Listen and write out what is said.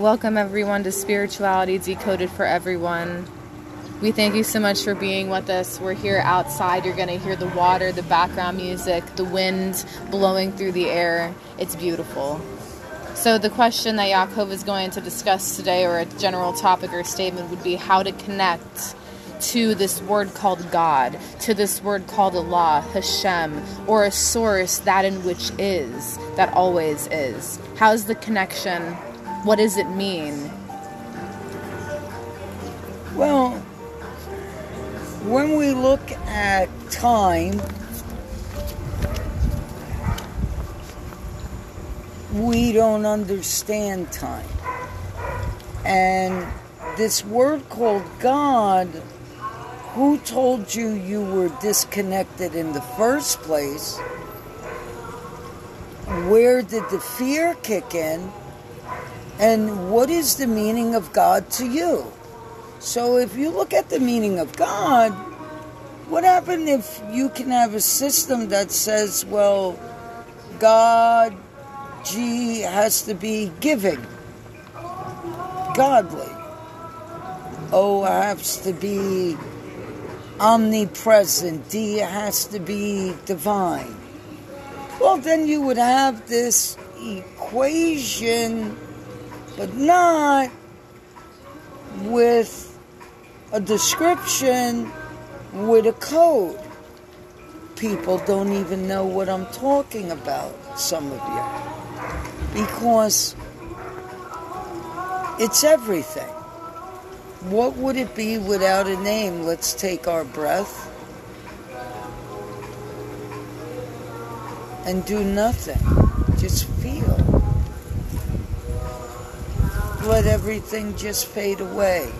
Welcome, everyone, to Spirituality Decoded for Everyone. We thank you so much for being with us. We're here outside. You're going to hear the water, the background music, the wind blowing through the air. It's beautiful. So, the question that Yaakov is going to discuss today, or a general topic or statement, would be how to connect to this word called God, to this word called Allah, Hashem, or a source that in which is, that always is. How's the connection? What does it mean? Well, when we look at time, we don't understand time. And this word called God, who told you you were disconnected in the first place? Where did the fear kick in? And what is the meaning of God to you? So if you look at the meaning of God, what happened if you can have a system that says, well, God, G has to be giving, godly. O has to be omnipresent. D has to be divine. Well, then you would have this equation but not with a description with a code. People don't even know what I'm talking about, some of you, because it's everything. What would it be without a name? Let's take our breath and do nothing. Just feel let everything just fade away.